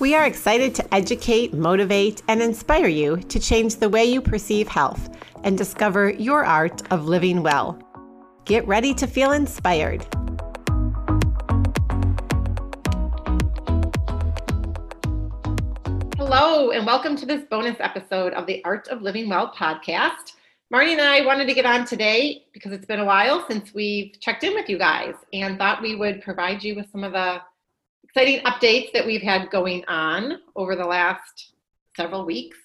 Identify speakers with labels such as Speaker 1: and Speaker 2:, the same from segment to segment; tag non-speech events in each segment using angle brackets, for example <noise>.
Speaker 1: We are excited to educate, motivate, and inspire you to change the way you perceive health and discover your art of living well. Get ready to feel inspired. Hello, and welcome to this bonus episode of the Art of Living Well podcast. Marnie and I wanted to get on today because it's been a while since we've checked in with you guys and thought we would provide you with some of the exciting updates that we've had going on over the last several weeks.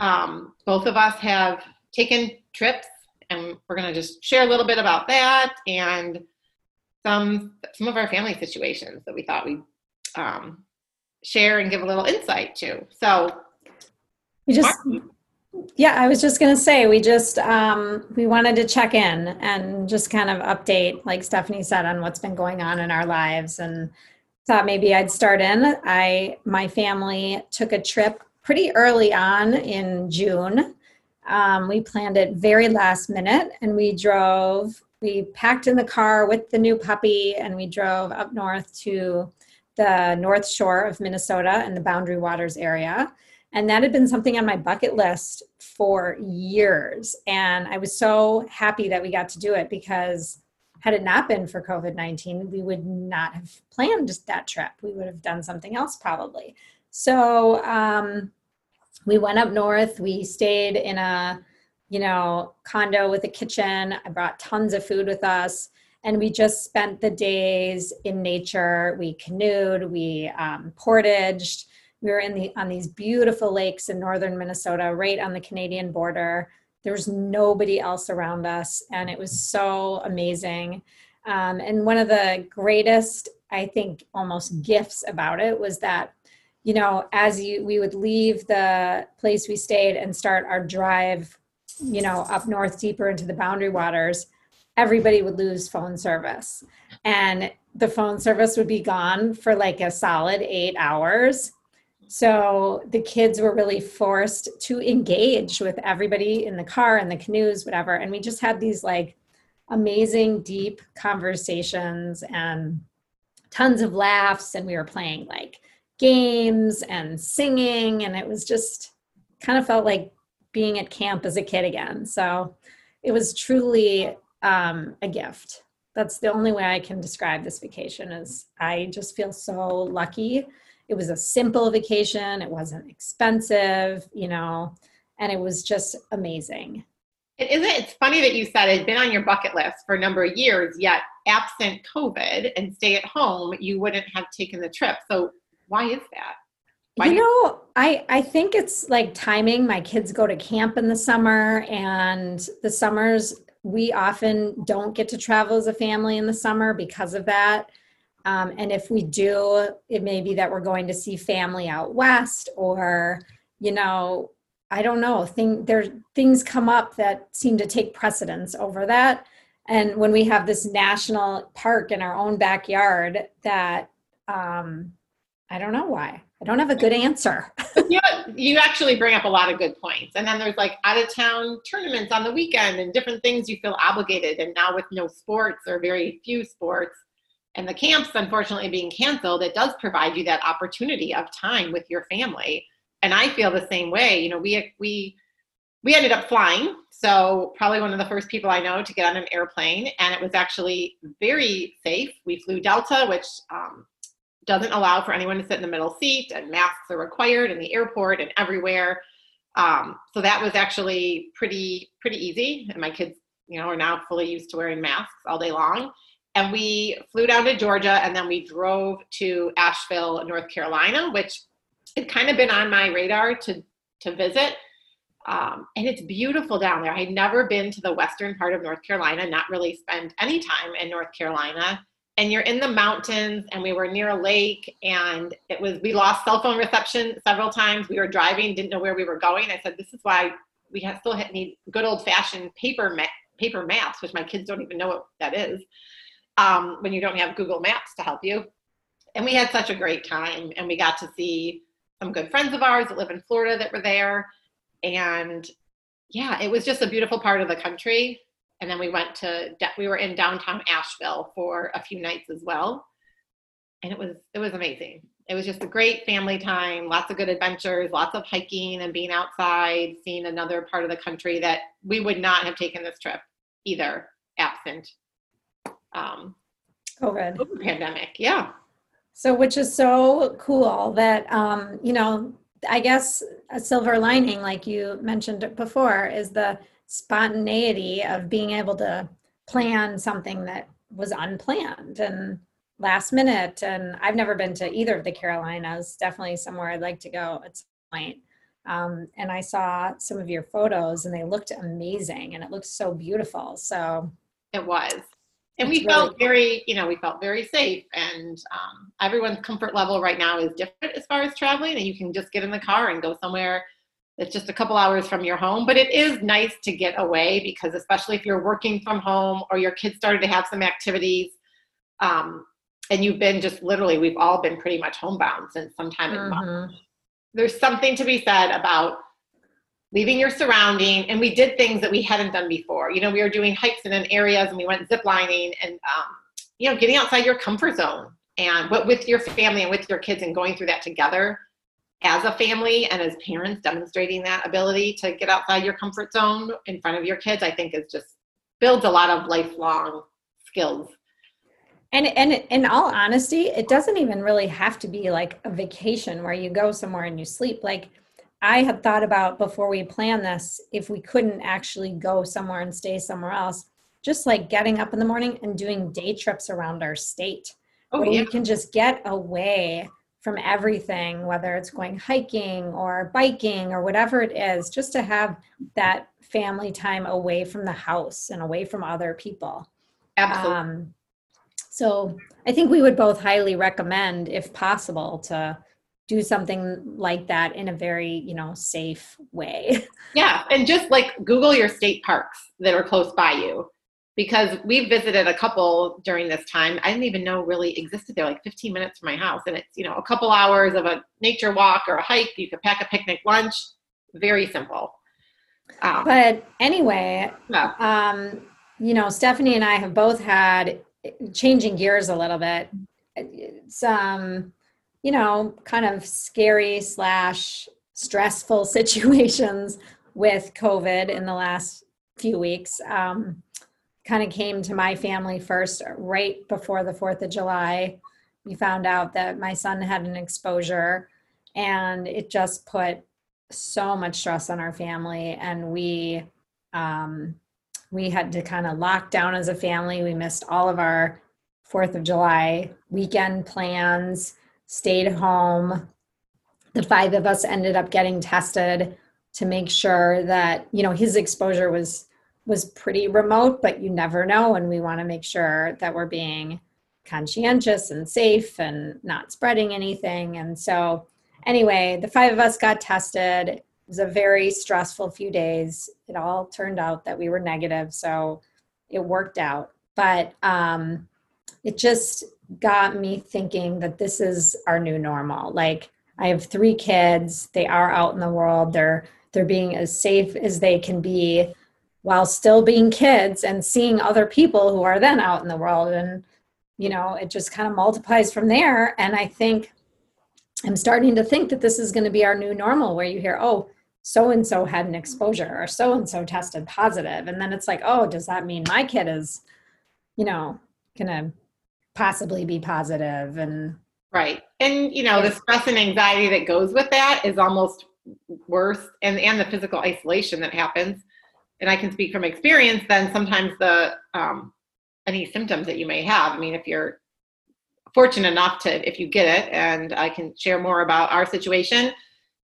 Speaker 1: Um, both of us have taken trips, and we're going to just share a little bit about that and some some of our family situations that we thought we'd um, share and give a little insight to. So,
Speaker 2: we just. Yeah, I was just going to say we just um, we wanted to check in and just kind of update, like Stephanie said, on what's been going on in our lives and thought maybe I'd start in. I my family took a trip pretty early on in June. Um, we planned it very last minute, and we drove. We packed in the car with the new puppy, and we drove up north to the North Shore of Minnesota and the Boundary Waters area. And that had been something on my bucket list for years. And I was so happy that we got to do it because had it not been for COVID 19, we would not have planned that trip. We would have done something else probably. So um, we went up north. We stayed in a, you know, condo with a kitchen. I brought tons of food with us. And we just spent the days in nature. We canoed, we um, portaged. We were in the on these beautiful lakes in northern Minnesota, right on the Canadian border there was nobody else around us and it was so amazing. Um, and one of the greatest i think almost gifts about it was that you know as you we would leave the place we stayed and start our drive you know up north deeper into the boundary waters everybody would lose phone service. And the phone service would be gone for like a solid eight hours so the kids were really forced to engage with everybody in the car and the canoes, whatever. And we just had these like amazing, deep conversations and tons of laughs. And we were playing like games and singing. And it was just kind of felt like being at camp as a kid again. So it was truly um, a gift. That's the only way I can describe this vacation is I just feel so lucky it was a simple vacation. It wasn't expensive you know and it was just amazing.
Speaker 1: It isn't it's funny that you said it had been on your bucket list for a number of years yet absent covid and stay at home you wouldn't have taken the trip. So why is that?
Speaker 2: Why you know i i think it's like timing. My kids go to camp in the summer and the summers we often don't get to travel as a family in the summer because of that um, and if we do, it may be that we're going to see family out west, or you know, I don't know. Thing there, things come up that seem to take precedence over that. And when we have this national park in our own backyard, that um, I don't know why. I don't have a good answer. <laughs>
Speaker 1: yeah, you actually bring up a lot of good points. And then there's like out of town tournaments on the weekend and different things you feel obligated. And now with no sports or very few sports, and the camps unfortunately being canceled it does provide you that opportunity of time with your family. And i feel the same way you know we we we ended up flying so probably one of the first people i know to get on an airplane and it was actually very safe. We flew delta which um, doesn't allow for anyone to sit in the middle seat and masks are required in the airport and everywhere. Um, so that was actually pretty pretty easy. And my kids you know are now fully used to wearing masks all day long and we flew down to Georgia and then we drove to Asheville, North Carolina, which had kind of been on my radar to to visit. Um, and it's beautiful down there. I'd never been to the western part of North Carolina, not really spend any time in North Carolina. and you're in the mountains and we were near a lake and it was we lost cell phone reception several times we were driving didn't know where we were going i said this is why we have, still need good old fashioned paper ma- paper maps which my kids don't even know what that is um, when you don't have google maps to help you. And we had such a great time and we got to see some good friends of ours that live in florida that were there. And yeah it was just a beautiful part of the country. And then we went to we were in downtown asheville for a few nights as well. And it was it was amazing. It was just a great family time lots of good adventures lots of hiking and being outside seeing another part of the country that we would not have taken this trip either absent um,
Speaker 2: COVID.
Speaker 1: COVID pandemic yeah
Speaker 2: so which is so cool that um, you know i guess a silver lining like you mentioned before is the spontaneity of being able to plan something that was unplanned and last minute. And I've never been to either of the Carolinas, definitely somewhere I'd like to go at some point. Um, and I saw some of your photos and they looked amazing and it looked so beautiful. So
Speaker 1: it was. And we felt very, you know, we felt very safe. And um, everyone's comfort level right now is different as far as traveling. And you can just get in the car and go somewhere it's just a couple hours from your home, but it is nice to get away because, especially if you're working from home or your kids started to have some activities, um, and you've been just literally, we've all been pretty much homebound since sometime in mm-hmm. March. There's something to be said about leaving your surrounding, and we did things that we hadn't done before. You know, we were doing hikes in areas, and we went ziplining, and um, you know, getting outside your comfort zone, and but with your family and with your kids, and going through that together as a family and as parents demonstrating that ability to get outside your comfort zone in front of your kids i think is just builds a lot of lifelong skills
Speaker 2: and and in all honesty it doesn't even really have to be like a vacation where you go somewhere and you sleep like i had thought about before we planned this if we couldn't actually go somewhere and stay somewhere else just like getting up in the morning and doing day trips around our state oh, where yeah. we can just get away from everything, whether it's going hiking or biking or whatever it is, just to have that family time away from the house and away from other people.
Speaker 1: Absolutely. Um,
Speaker 2: so I think we would both highly recommend, if possible, to do something like that in a very, you know, safe way. <laughs>
Speaker 1: Yeah. And just like Google your state parks that are close by you because we visited a couple during this time I didn't even know really existed there, like 15 minutes from my house. And it's, you know, a couple hours of a nature walk or a hike. You could pack a picnic lunch. Very simple.
Speaker 2: Um, but anyway, yeah. um, you know, Stephanie and I have both had changing gears a little bit. Some, you know, kind of scary slash stressful <laughs> situations with COVID in the last few weeks. Um, kind of came to my family first right before the 4th of July. We found out that my son had an exposure and it just put so much stress on our family and we um, we had to kind of lock down as a family. We missed all of our 4th of July weekend plans, stayed home. The five of us ended up getting tested to make sure that, you know, his exposure was was pretty remote, but you never know. And we want to make sure that we're being conscientious and safe and not spreading anything. And so, anyway, the five of us got tested. It was a very stressful few days. It all turned out that we were negative. So, it worked out. But um, it just got me thinking that this is our new normal. Like, I have three kids. They are out in the world. They're they're being as safe as they can be while still being kids and seeing other people who are then out in the world and you know it just kind of multiplies from there and i think i'm starting to think that this is going to be our new normal where you hear oh so and so had an exposure or so and so tested positive and then it's like oh does that mean my kid is you know going to possibly be positive and
Speaker 1: right and you know the stress and anxiety that goes with that is almost worse and and the physical isolation that happens and I can speak from experience, then sometimes the um, any symptoms that you may have. I mean, if you're fortunate enough to, if you get it, and I can share more about our situation,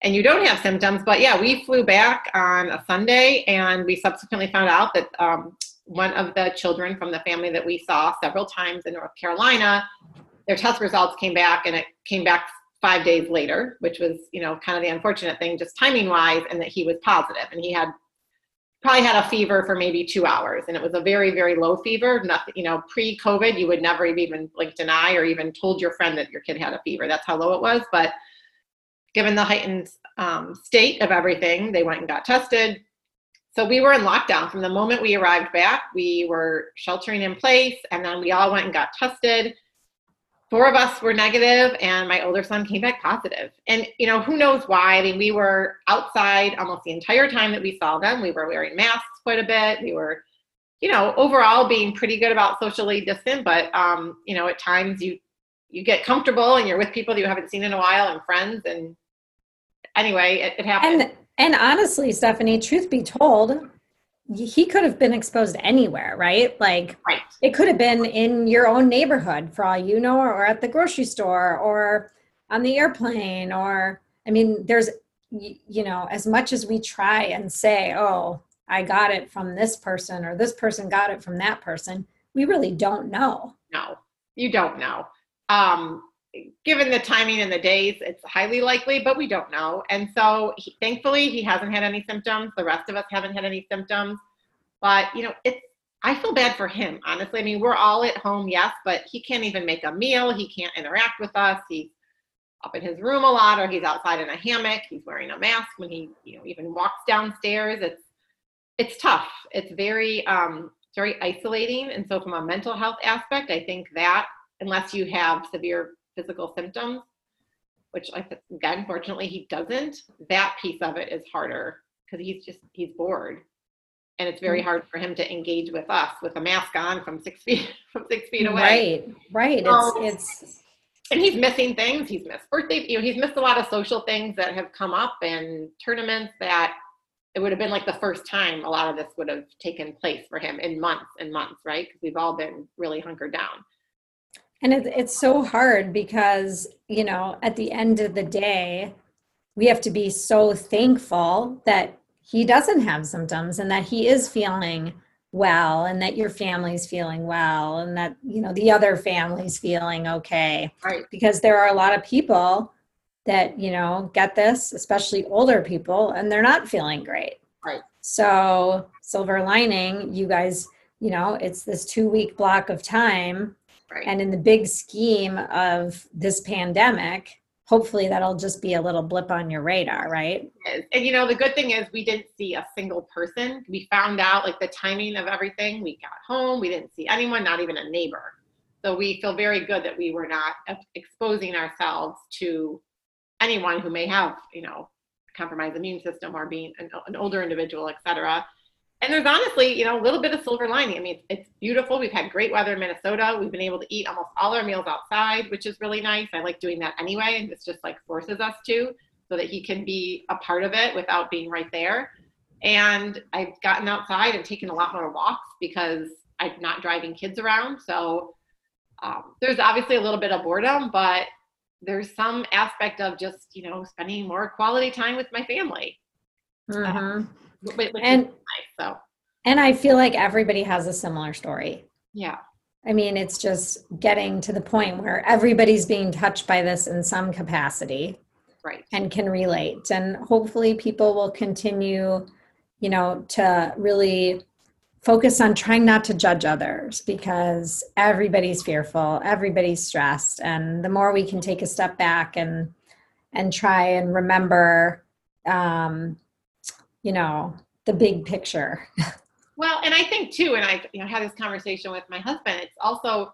Speaker 1: and you don't have symptoms, but yeah, we flew back on a Sunday, and we subsequently found out that um, one of the children from the family that we saw several times in North Carolina, their test results came back and it came back five days later, which was, you know, kind of the unfortunate thing, just timing wise, and that he was positive. And he had probably had a fever for maybe two hours. And it was a very very low fever. Nothing you know pre-covid you would never have even an eye or even told your friend that your kid had a fever. That's how low it was. But given the heightened um, state of everything they went and got tested so we were in lockdown from the moment we arrived back. We were sheltering in place and then we all went and got tested. Four of us were negative and my older son came back positive. and you know who knows why? I mean we were outside almost the entire time that we saw them. We were wearing masks quite a bit. We were you know overall being pretty good about socially distant but um you know at times you you get comfortable and you're with people that you haven't seen in a while and friends and anyway it, it happened.
Speaker 2: And and honestly, Stephanie, truth be told, he could have been exposed anywhere, right? Like
Speaker 1: right
Speaker 2: it could have been in your own neighborhood for all you know, or at the grocery store, or on the airplane, or I mean, there's you know, as much as we try and say, "Oh, I got it from this person," or "This person got it from that person," we really don't know.
Speaker 1: no you don't know um given the timing and the days it's highly likely but we don't know. And so he, thankfully he hasn't had any symptoms. The rest of us haven't had any symptoms. But you know it's i feel bad for him honestly. I mean we're all at home yes but he can't even make a meal. He can't interact with us. He's up in his room a lot or he's outside in a hammock. He's wearing a mask when he you know even walks downstairs. It's it's tough. It's very um very isolating. And so from a mental health aspect i think that unless you have severe physical symptoms which I, again fortunately he doesn't that piece of it is harder because he's just he's bored. And it's very hard for him to engage with us with a mask on from six <laughs> feet from six feet away.
Speaker 2: Right, right.
Speaker 1: Um,
Speaker 2: It's it's
Speaker 1: and he's missing things he's missed birthday you know he's missed a lot of social things that have come up and tournaments that it would have been like the first time a lot of this would have taken place for him in months and months right? Because we've all been really hunkered down
Speaker 2: And it, it's so hard because, you know, at the end of the day, we have to be so thankful that he doesn't have symptoms and that he is feeling well and that your family's feeling well and that, you know, the other family's feeling okay.
Speaker 1: right
Speaker 2: Because there are a lot of people that, you know, get this, especially older people, and they're not feeling great.
Speaker 1: Right.
Speaker 2: So, silver lining, you guys, you know, it's this two week block of time
Speaker 1: right
Speaker 2: and in the big scheme of this pandemic, hopefully that'll just be a little blip on your radar, right?
Speaker 1: And you know, the good thing is we didn't see a single person. We found out like the timing of everything. We got home, we didn't see anyone, not even a neighbor. So we feel very good that we were not exposing ourselves to anyone who may have, you know, compromised immune system or being an, an older individual, et cetera. And there's honestly, you know, a little bit of silver lining. I mean, it's beautiful. We've had great weather in Minnesota. We've been able to eat almost all our meals outside, which is really nice. I like doing that anyway. And it's just like forces us to so that he can be a part of it without being right there. And I've gotten outside and taken a lot more walks because I'm not driving kids around. So um, there's obviously a little bit of boredom, but there's some aspect of just, you know, spending more quality time with my family.
Speaker 2: Mhm.
Speaker 1: wh- Which
Speaker 2: And
Speaker 1: nice. So,
Speaker 2: and I feel like everybody has a similar story.
Speaker 1: yeah.
Speaker 2: I mean, it's just getting to the point where everybody's being touched by this in some capacity
Speaker 1: Right.
Speaker 2: and can relate. And hopefully people will continue, you know, to really focus on trying not to judge others because everybody's fearful, everybody's stressed. And the more we can take a step back and and try and remember um, you know, the big picture. <laughs>
Speaker 1: Well, and I think too, and I you know had this conversation with my husband. It's also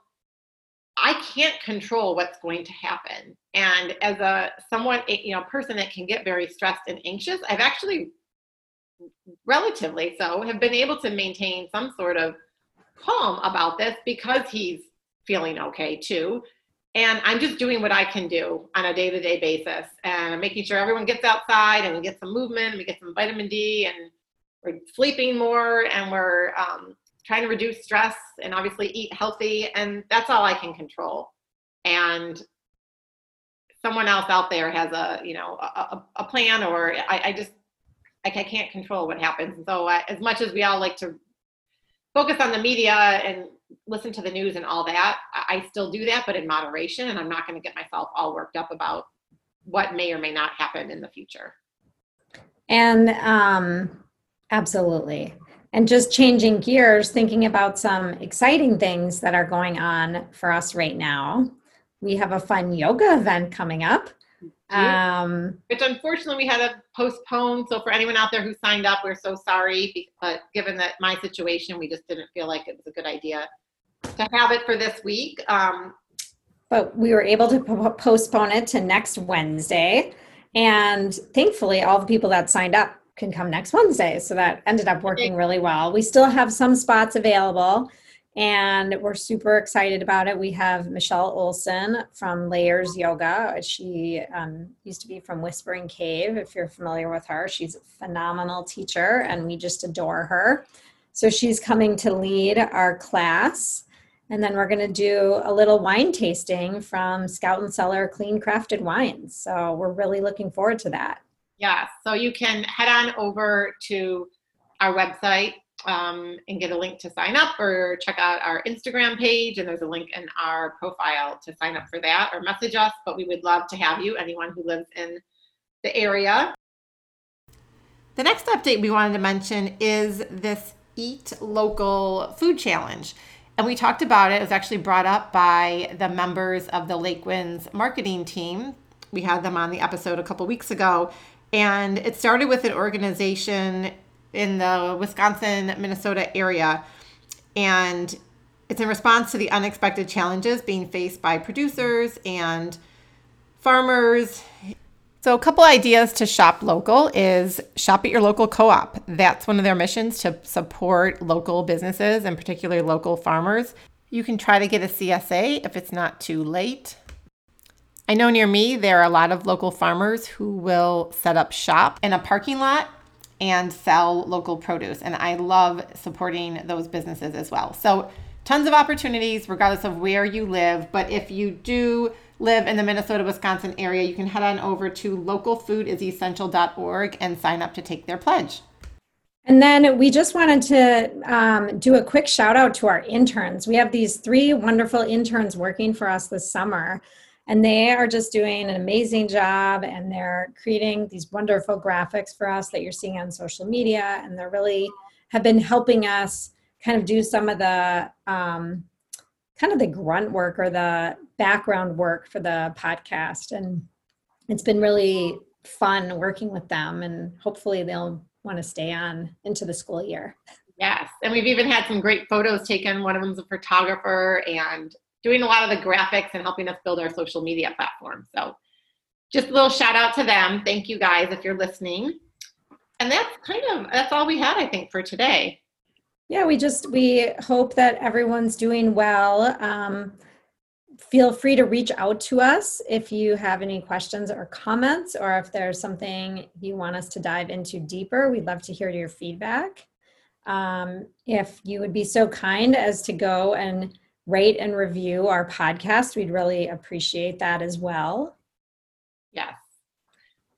Speaker 1: I can't control what's going to happen, and as a someone eh, you know person that can get very stressed and anxious, I've actually relatively so have been able to maintain some sort of calm about this because he's feeling okay too. And I'm just doing what I can do on a day to day basis and I'm making sure everyone gets outside and we get some movement and we get some vitamin D and we're sleeping more and we're um, trying to reduce stress and obviously eat healthy. And that's all I can control. And someone else out there has a, you know, a, a, plan or I, I just, like I can't control what happens. So I, as much as we all like to focus on the media and listen to the news and all that. I still do that, but in moderation, and I'm not going to get myself all worked up about what may or may not happen in the future.
Speaker 2: And um, absolutely. And just changing gears, thinking about some exciting things that are going on for us right now. We have a fun yoga event coming up.
Speaker 1: Um, Which unfortunately we had to postpone. So for anyone out there who signed up, we're so sorry. But given that my situation, we just didn't feel like it was a good idea to have it for this week. Um,
Speaker 2: but we were able to po- postpone it to next Wednesday. And thankfully, all the people that signed up can come next Wednesday. So that ended up working really well. We still have some spots available and we're super excited about it. We have Michelle Olson from Layers Yoga. She um, used to be from Whispering Cave, if you're familiar with her. She's a phenomenal teacher and we just adore her. So she's coming to lead our class. And then we're going to do a little wine tasting from Scout and Cellar Clean Crafted Wines. So we're really looking forward to that.
Speaker 1: Yeah, so you can head on over to our website um, and get a link to sign up or check out our Instagram page. And there's a link in our profile to sign up for that or message us. But we would love to have you, anyone who lives in the area. The next update we wanted to mention is this Eat Local Food Challenge. And we talked about it. It was actually brought up by the members of the Lakewinds marketing team. We had them on the episode a couple weeks ago. And it started with an organization in the Wisconsin, Minnesota area. And it's in response to the unexpected challenges being faced by producers and farmers so, a couple ideas to shop local is shop at your local co op. That's one of their missions to support local businesses and particularly local farmers. You can try to get a CSA if it's not too late. I know near me there are a lot of local farmers who will set up shop in a parking lot and sell local produce. And I love supporting those businesses as well. So, tons of opportunities regardless of where you live. But if you do live in the Minnesota Wisconsin area, you can head on over to localfoodisessential.org and sign up to take their pledge.
Speaker 2: And then we just wanted to um, do a quick shout out to our interns. We have these three wonderful interns working for us this summer, and they are just doing an amazing job. And they're creating these wonderful graphics for us that you're seeing on social media. And they're really have been helping us kind of do some of the um, kind of the grunt work or the background work for the podcast. And it's been really fun working with them, and hopefully they'll want to stay on into the school year.
Speaker 1: Yes, and we've even had some great photos taken. One of them's a photographer and doing a lot of the graphics and helping us build our social media platform. So just a little shout out to them. Thank you guys if you're listening. And that's kind of that's all we had, I think, for today
Speaker 2: yeah we just we hope that everyone's doing well um, feel free to reach out to us if you have any questions or comments or if there's something you want us to dive into deeper we'd love to hear your feedback um, if you would be so kind as to go and rate and review our podcast we'd really appreciate that as well
Speaker 1: yes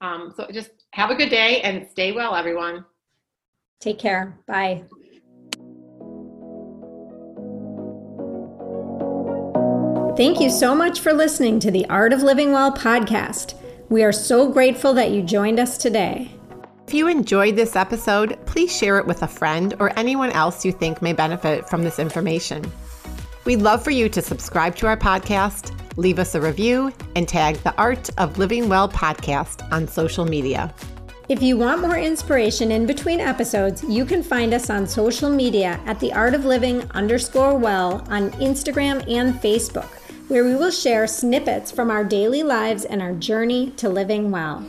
Speaker 1: um, so just have a good day and stay well everyone
Speaker 2: take care bye Thank you so much for listening to the Art of Living Well podcast. We are so grateful that you joined us today.
Speaker 1: If you enjoyed this episode, please share it with a friend or anyone else you think may benefit from this information. We'd love for you to subscribe to our podcast, leave us a review, and tag the Art of Living Well podcast on social media.
Speaker 2: If you want more inspiration in between episodes, you can find us on social media at the Art of Living underscore well on Instagram and Facebook where we will share snippets from our daily lives and our journey to living well.